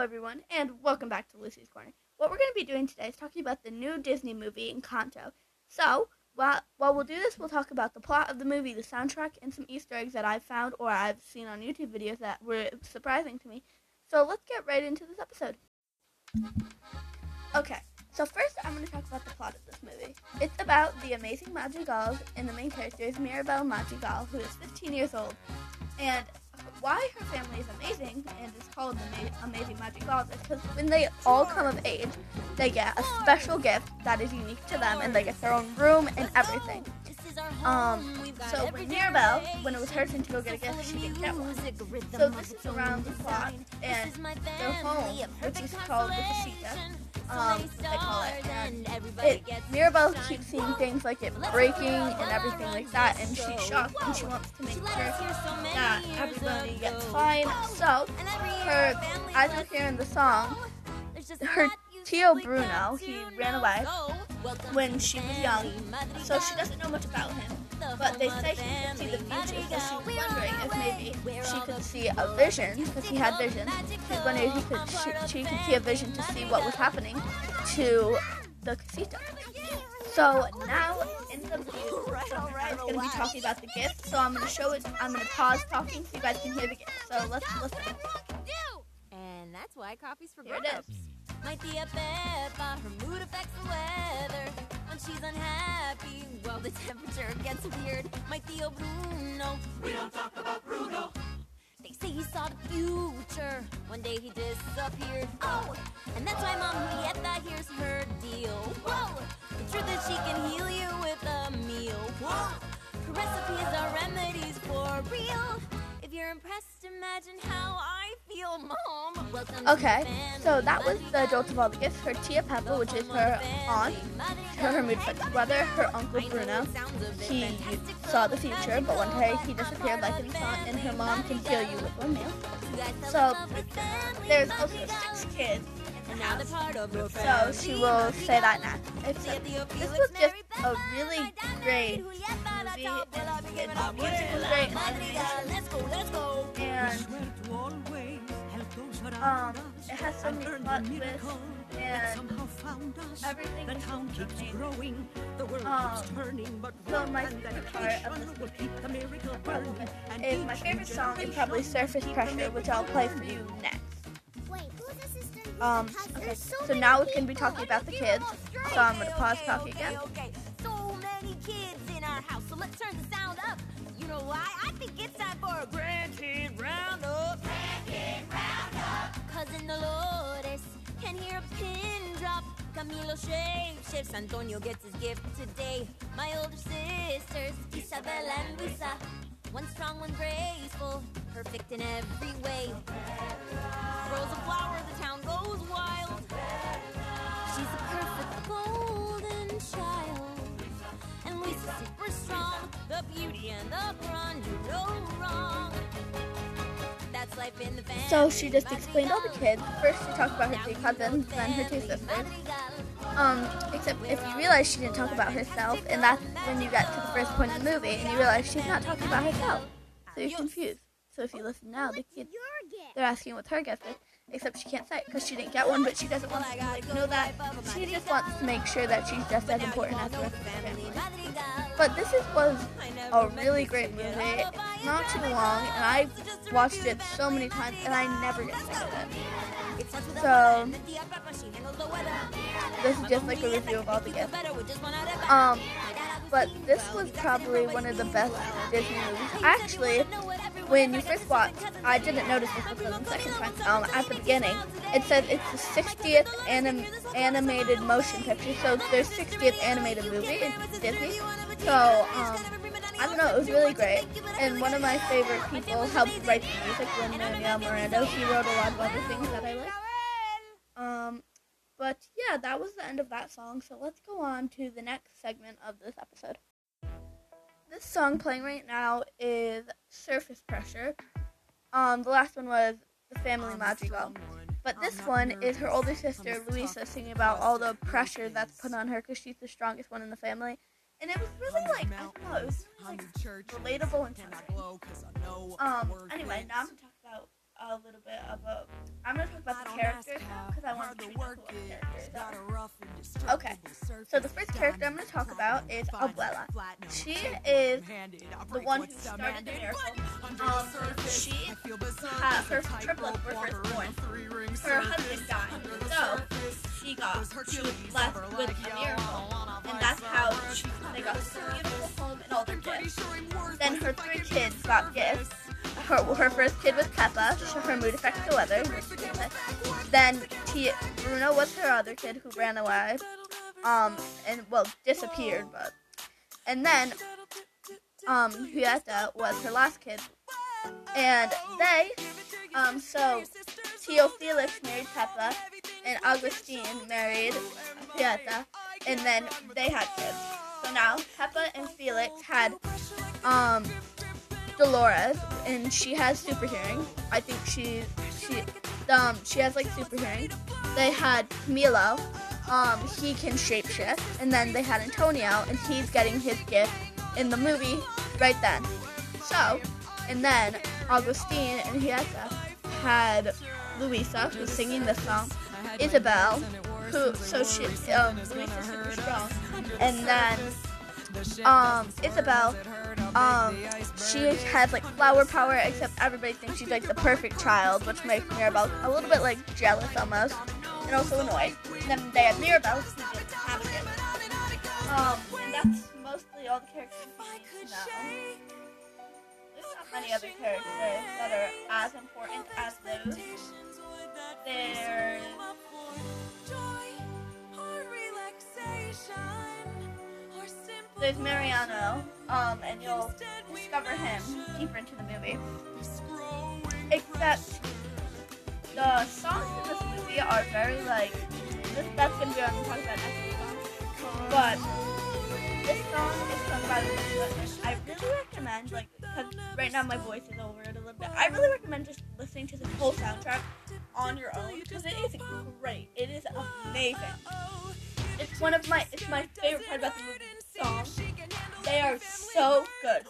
everyone, and welcome back to Lucy's Corner. What we're going to be doing today is talking about the new Disney movie Encanto. So, while, while we'll do this, we'll talk about the plot of the movie, the soundtrack, and some Easter eggs that I've found or I've seen on YouTube videos that were surprising to me. So, let's get right into this episode. Okay, so first I'm going to talk about the plot of this movie. It's about the amazing Madrigals, and the main character is Mirabel Madrigal, who is 15 years old. And why her family is amazing and is called the Ma- Amazing Madrigals is because when they all come of age, they get a special gift that is unique to them, and they get their own room and everything. Um, so when Mirabel, when it was her turn to go get a gift, she didn't get one. So this is around the clock and their home, which is called the Casita, um, they call it. And it, Mirabel keeps seeing things like it breaking and everything like that, and she's shocked and she wants to make sure that everybody gets fine. So, her, as you hear in the song, her Tio Bruno, he ran away when she was young, so she doesn't know much about him. But they say he could see the future, so she was wondering if maybe she could see a vision, because he had vision. She was wondering if he could, she, she could see a vision to see what was happening to the casita. So now in the video, I'm going to be talking about the gift. So I'm going to show it. I'm going to pause talking so you guys can hear the gift. So let's listen. And that's why coffee's for grown-ups. Might be a Pepa, her mood affects the weather. When she's unhappy, well, the temperature gets weird. Might be a Bruno. We don't talk about Bruno. They say he saw the future. One day he disappeared. Oh, and that's why Mom Julieta here's her deal. Whoa, the truth is she can heal you with a meal. Whoa, her recipes are remedies for real. If you're impressed, imagine how I feel, Mom. Welcome to Okay, the so that was the adult of all the gifts. Her Tia Pepa, which is her aunt, her, her mood affected brother, her uncle Bruno. He saw the future, but one day he disappeared like the song, and her mom can heal you with one meal. So there's also six kids in the house. So she will say that now. A, this was just a really great movie, and the music was great, and and um, it has so many plot twists, and everything the is so amazing. Um, so my favorite part of this is my favorite song is probably Surface Pressure, which I'll play for you next. Um, okay, so now we can be talking about the kids. So I'm gonna pause talking again. Okay, so many kids in our house, so let's turn the sound up. You know why? I think it's time for a grandkid roundup. Can hear a pin drop. Camilo shape shifts. Antonio gets his gift today. My older sisters, Isabela and Luisa. One strong, one graceful, perfect in every way. Grows a flower, the town goes wild. She's a perfect golden child. And Luisa's super strong. The beauty and the do no wrong. So she just explained all the kids. First she talked about her three cousins, then her two sisters. Um, except if you realize she didn't talk about herself, and that's when you get to the first point in the movie, and you realize she's not talking about herself. So you're confused. So if you listen now, the kids, they're asking what her guess is, except she can't say it because she didn't get one, but she doesn't want to like, know that. She just wants to make sure that she's just as important as the rest of her family. But this is, was a really great movie. It's not too long, and I watched it so many times, and I never get sick of it. So this is just like a review of all the gifts. Um, but this was probably one of the best Disney movies. Actually, when you first watched, I didn't notice this until the second time. Um, at the beginning, it said it's the 60th anim- animated motion picture, so it's their 60th animated movie in Disney. So, um, I don't know, it was really great. And one of my favorite people helped write the music, Lin-Manuel Miranda. He wrote a lot of other things that I like. Um, but yeah, that was the end of that song. So let's go on to the next segment of this episode. This song playing right now is Surface Pressure. Um, the last one was The Family Madrigal. But this one is her older sister, Luisa, singing about all the pressure that's put on her because she's the strongest one in the family. And it was really like, I don't know, it was really like relatable and touching. Um, anyway, now I'm going to talk about a little bit of a. I'm to talk about the characters because I want to who the characters are. Okay, so the first character I'm going to talk about is Abuela. She is the one who started the miracle. Um, she had her triplets were first born. Her husband died, so she got she was blessed with a miracle, and that's how she, they got this beautiful home and all their gifts. Then her three kids got gifts. Her, her first kid was Pepa, her mood affects the weather. Then T, Bruno was her other kid who ran away, um, and well disappeared, but and then um Julieta was her last kid, and they um so Tio Felix married Pepa, and Augustine married Julieta, and then they had kids. So now Pepa and Felix had um Dolores, and she has super hearing. I think she she um she has like super hearing. They had Camilo, um he can shapeshift, and then they had Antonio, and he's getting his gift in the movie right then. So, and then Augustine and Julieta had Luisa, who's singing this song, Isabel, who so she um Luisa's super strong, and then um Isabel um she has like flower power except everybody thinks she's like the perfect child which makes Mirabel a little bit like jealous almost and also annoyed. And then they have Mirabel who didn't have a kid um and that's mostly all the characters you know. There's not many other characters that are as important as those. There's there's Mariano, um, and you'll discover him deeper into the movie. Except the songs in this movie are very like this, that's gonna be what I'm talking about next song. But this song is sung by Elizabeth. I really recommend like because right now my voice is over it a little bit. I really recommend just listening to the whole soundtrack on your own because it is great. It is amazing. It's one of my it's my favorite part about the movie songs. They are so good.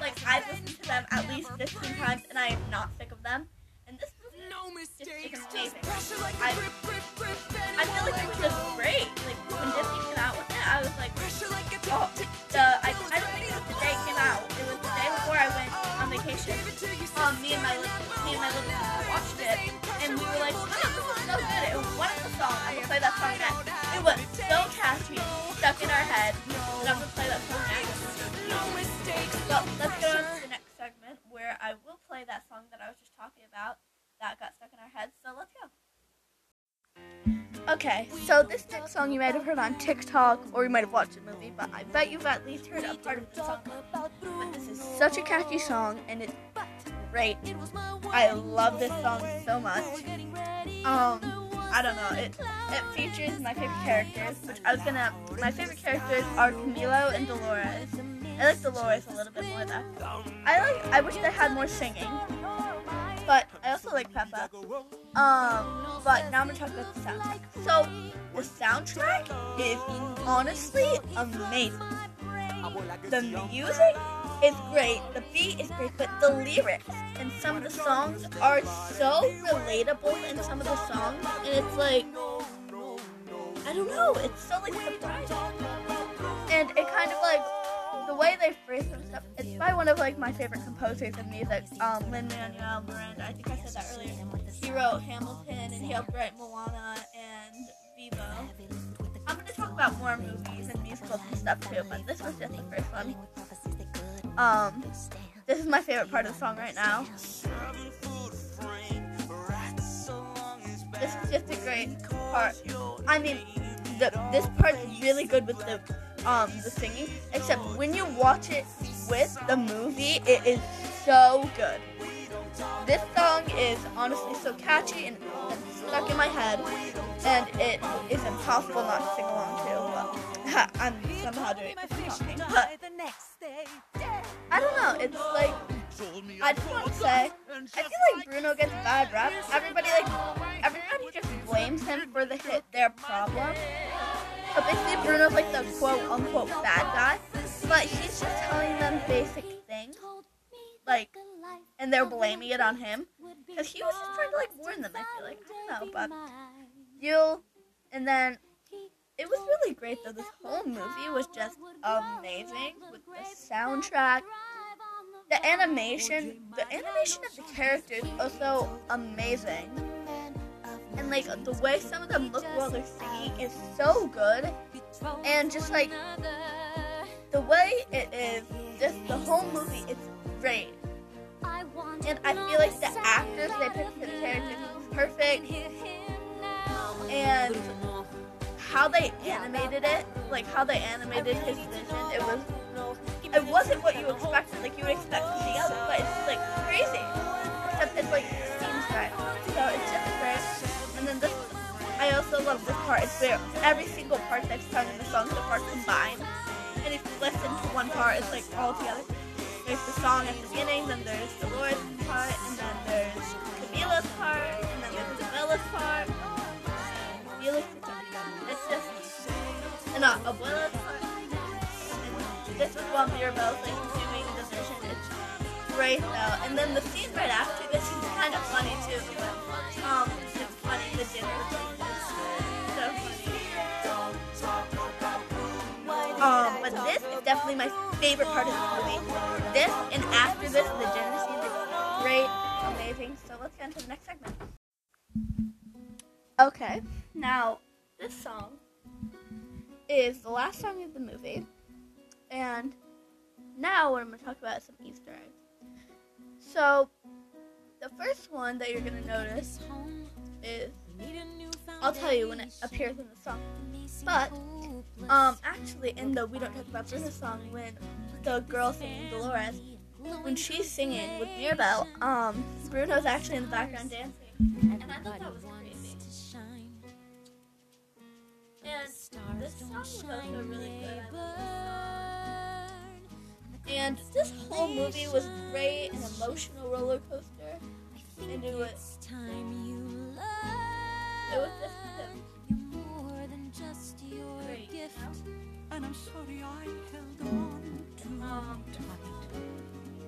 Like I've listened to them at least 15 times and I am not sick of them. And this movie just is amazing. I, I feel like it was just great. Like when Disney came out with it, I was like, oh, the I, I don't think it was the day it came out. It was the day before I went on vacation. Um, me and my me and my little sister watched it, and we were like, wow, this is so good. It was one of the songs. I'm gonna play that song next. It was so catchy, stuck in our head, and I'm gonna play that song next. So let's go on to the next segment where I will play that song that I was just talking about that got stuck in our heads. So let's go. Okay, so this next song you might have heard on TikTok or you might have watched the movie, but I bet you've at least heard a part of the song. But this is such a catchy song and it's great. I love this song so much. Um, I don't know. It it features my favorite characters, which I was gonna. My favorite characters are Camilo and Dolores. I like Dolores a little bit more though. I like. I wish they had more singing, but I also like Pepa. Um, but now I'm gonna talk about the soundtrack. So the soundtrack is honestly amazing. The music is great, the beat is great, but the lyrics and some of the songs are so relatable in some of the songs, and it's like I don't know, it's so like surprising, and it kind of like the way they phrase some stuff. It's by one of like my favorite composers of music, um, Lin Manuel Miranda. I think I said that earlier. He wrote Hamilton, and he helped write Moana and Vivo. I'm gonna talk about more movies and musicals and stuff too, but this was just the first one. Um, this is my favorite part of the song right now. This is just a great part. I mean, the, this part is really good with the um the singing. Except when you watch it with the movie, it is so good. This song is honestly so catchy and, stuck in my head, and it is impossible not to sing along to. But I'm somehow doing talking. I don't know. It's like I just want to say, I feel like Bruno gets bad rap. Everybody like just blames him for the hit their problem. But basically, Bruno's like the quote unquote bad guy. But he's just telling them basic things, like, and they're blaming it on him. because he was just trying to like warn them. I feel like I don't know, but you, and then it was really great though. This whole movie was just amazing with the soundtrack, the animation, the animation of the characters also amazing, and like the way some of them look while they're singing is so good, and just like the way it is, just the whole movie, it's great. And I feel like the actors they picked for the characters was perfect, and how they animated it, like how they animated his vision, it was it wasn't what you expected. Like you would expect something else, but it's like crazy. Except it's like also love this part. It's where every single part that's sung in the song so far combined. And if you listen to one part, it's like all together. There's the song at the beginning, then there's Dolores' part, and then there's Camilo's part, and then there's Isabela's part. Felix, it's just, and uh, Abuela's part. And this is while Mirabel's like doing the vision. It's great though. And then the scene right after this is kind of funny too. But, um, it's funny. The dinner but this is definitely my favorite part of the movie. This and after this, the dinner scene is great, amazing. So let's get into the next segment. Okay, now this song is the last song of the movie, and now what I'm going to talk about is some Easter eggs. So the first one that you're going to notice is I'll tell you when it appears in the song. But um, actually, in the We Don't Talk About Bruno song, when the girl singing Dolores, when she's singing with Mirabel, um, Bruno's actually in the background dancing, and I thought that was crazy. And this song was also really good. And this whole movie was great, an emotional roller coaster, and it was it was just great. you know? And I'm sorry I held on too Um, tight.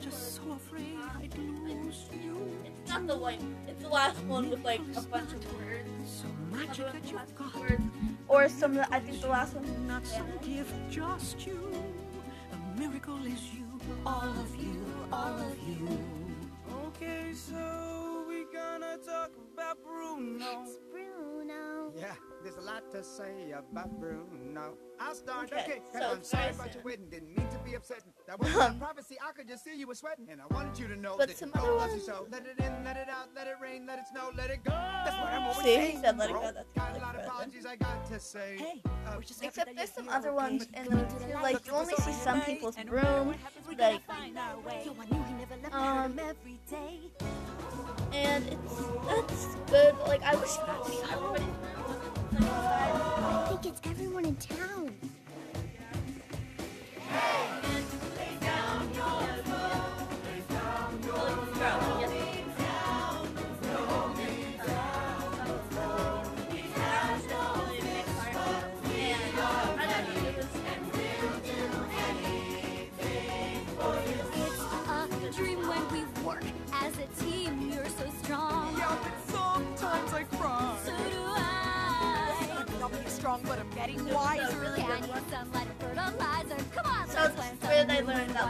Just so afraid I'd lose you. It's not the like. It's the last one with like a bunch of words. Magic Other that you've got. words. Or some. that- I think the last one. Not some gift, just you. A miracle is you. All of you, to say about Bruno. I'll start. Okay, Okay, so I'm sorry about your wedding. Didn't mean to be upsetting. That wasn't a prophecy. I could just see you were sweating, and I wanted you to know But that some God other loves you ones- so. Let it in, let it out, let it rain, let it snow, let it go. That's what I'm always See, he saying. said let it go, that's got a like lot of apologies I got to say. Hey, Uh, we're just Except there's some other okay? ones in the movie, like you only see some people's room, like, um, and it's it's good. Like I wish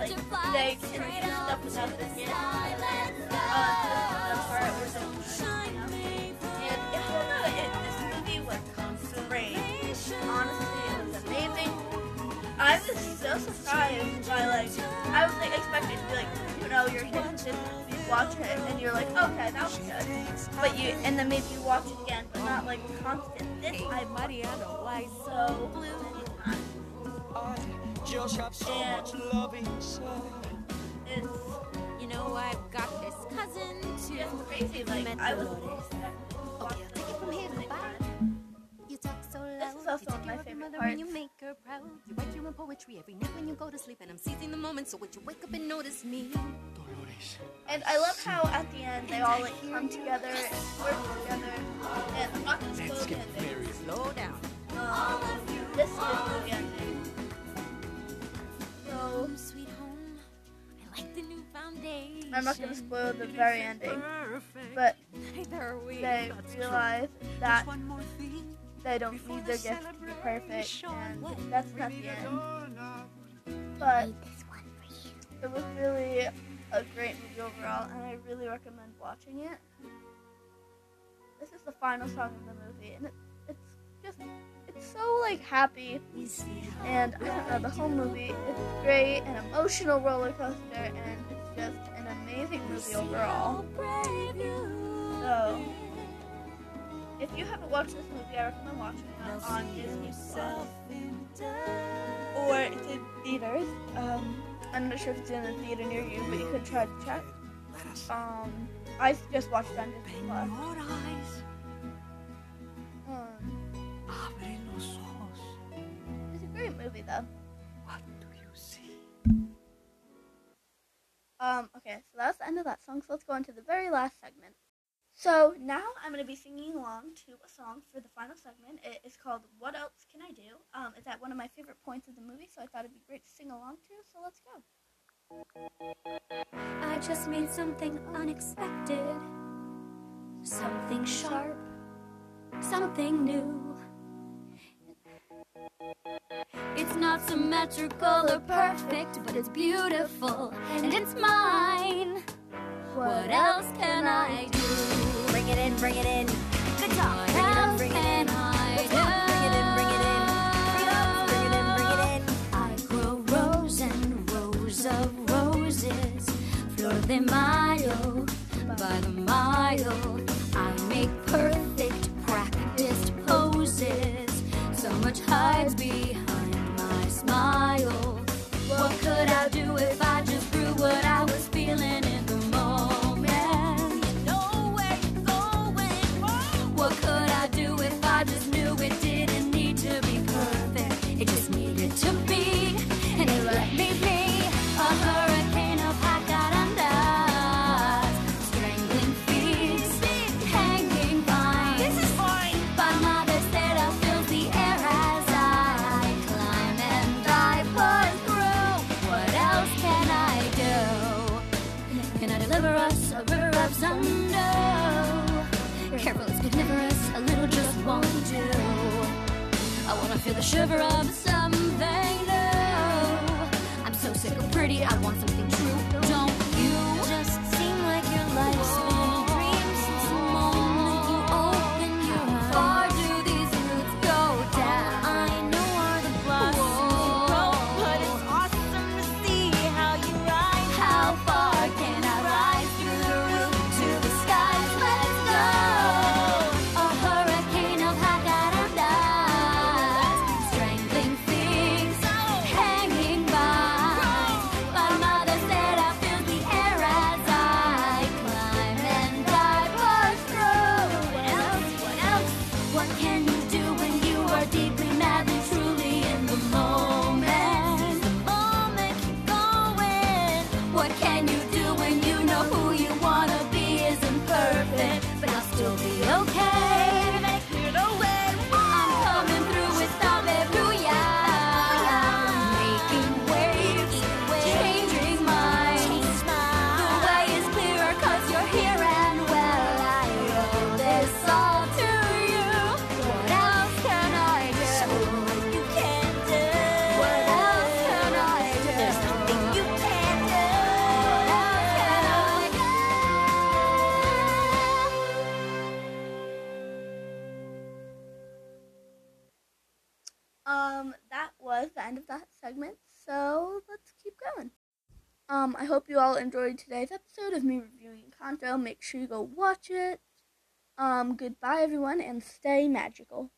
like they can straight do up stuff without the the skin. sky. Let's go. Uh, the part where they and if you know it, this movie was great. Honestly, it was amazing. I was so surprised by like I was like expecting to be like you know you're hitting this movie, watch it, and you're like okay that was good, but you and then maybe you watch it again, but not like constant. This I Mariano, why so times. Just have so And- much love inside. It's You know I've got this cousin too. just crazy. Like I was. Okay, I'll take it from here. Goodbye. You talk so loud. This is also you take my care of your favorite mother parts. when you make her proud. You write your own poetry every night when you go to sleep, and I'm seizing the moment so when you wake up and notice me. And I love how at the end they all like come together and work together. And I'm not gonna spoil the ending. Slow down. Um, this is the ending. I'm not gonna spoil the very ending. But they realize that they don't need the their gift to be perfect, and that's not the end. But it was really a great movie overall, and I really recommend watching it. This is the final song of the movie, and it, it's just so like happy, and I don't know the whole movie. It's great, an emotional roller coaster, and it's just an amazing movie overall. So, if you haven't watched this movie, I recommend watching it on Disney Plus. Or it's in theaters. Um, I'm not sure if it's in a theater near you, but you could try to check. Um, I just watched it on Disney Plus. Movie though. What do you see? Um, okay, so that's the end of that song. So let's go into the very last segment. So now I'm going to be singing along to a song for the final segment. It is called "What Else Can I Do." Um, it's at one of my favorite points of the movie, so I thought it'd be great to sing along to. So let's go. I just made something unexpected. Something sharp. Something new. It's not symmetrical or perfect, but it's beautiful and it's mine. What else can I do? Bring it in, bring it in. Good. Bring it in, bring it in. Good talk. Bring it in, bring it in. Bring it up. Bring it in, bring it in. I grow rows and rows of roses. Flor de Mayo by the mile. I make perfect practiced poses. So much hides behind smile. What could I do if I won't do. I wanna feel the shiver of something new. I'm so sick of pretty, I want something true. Don't enjoyed today's episode of me reviewing Encanto. Make sure you go watch it. Um, goodbye everyone and stay magical.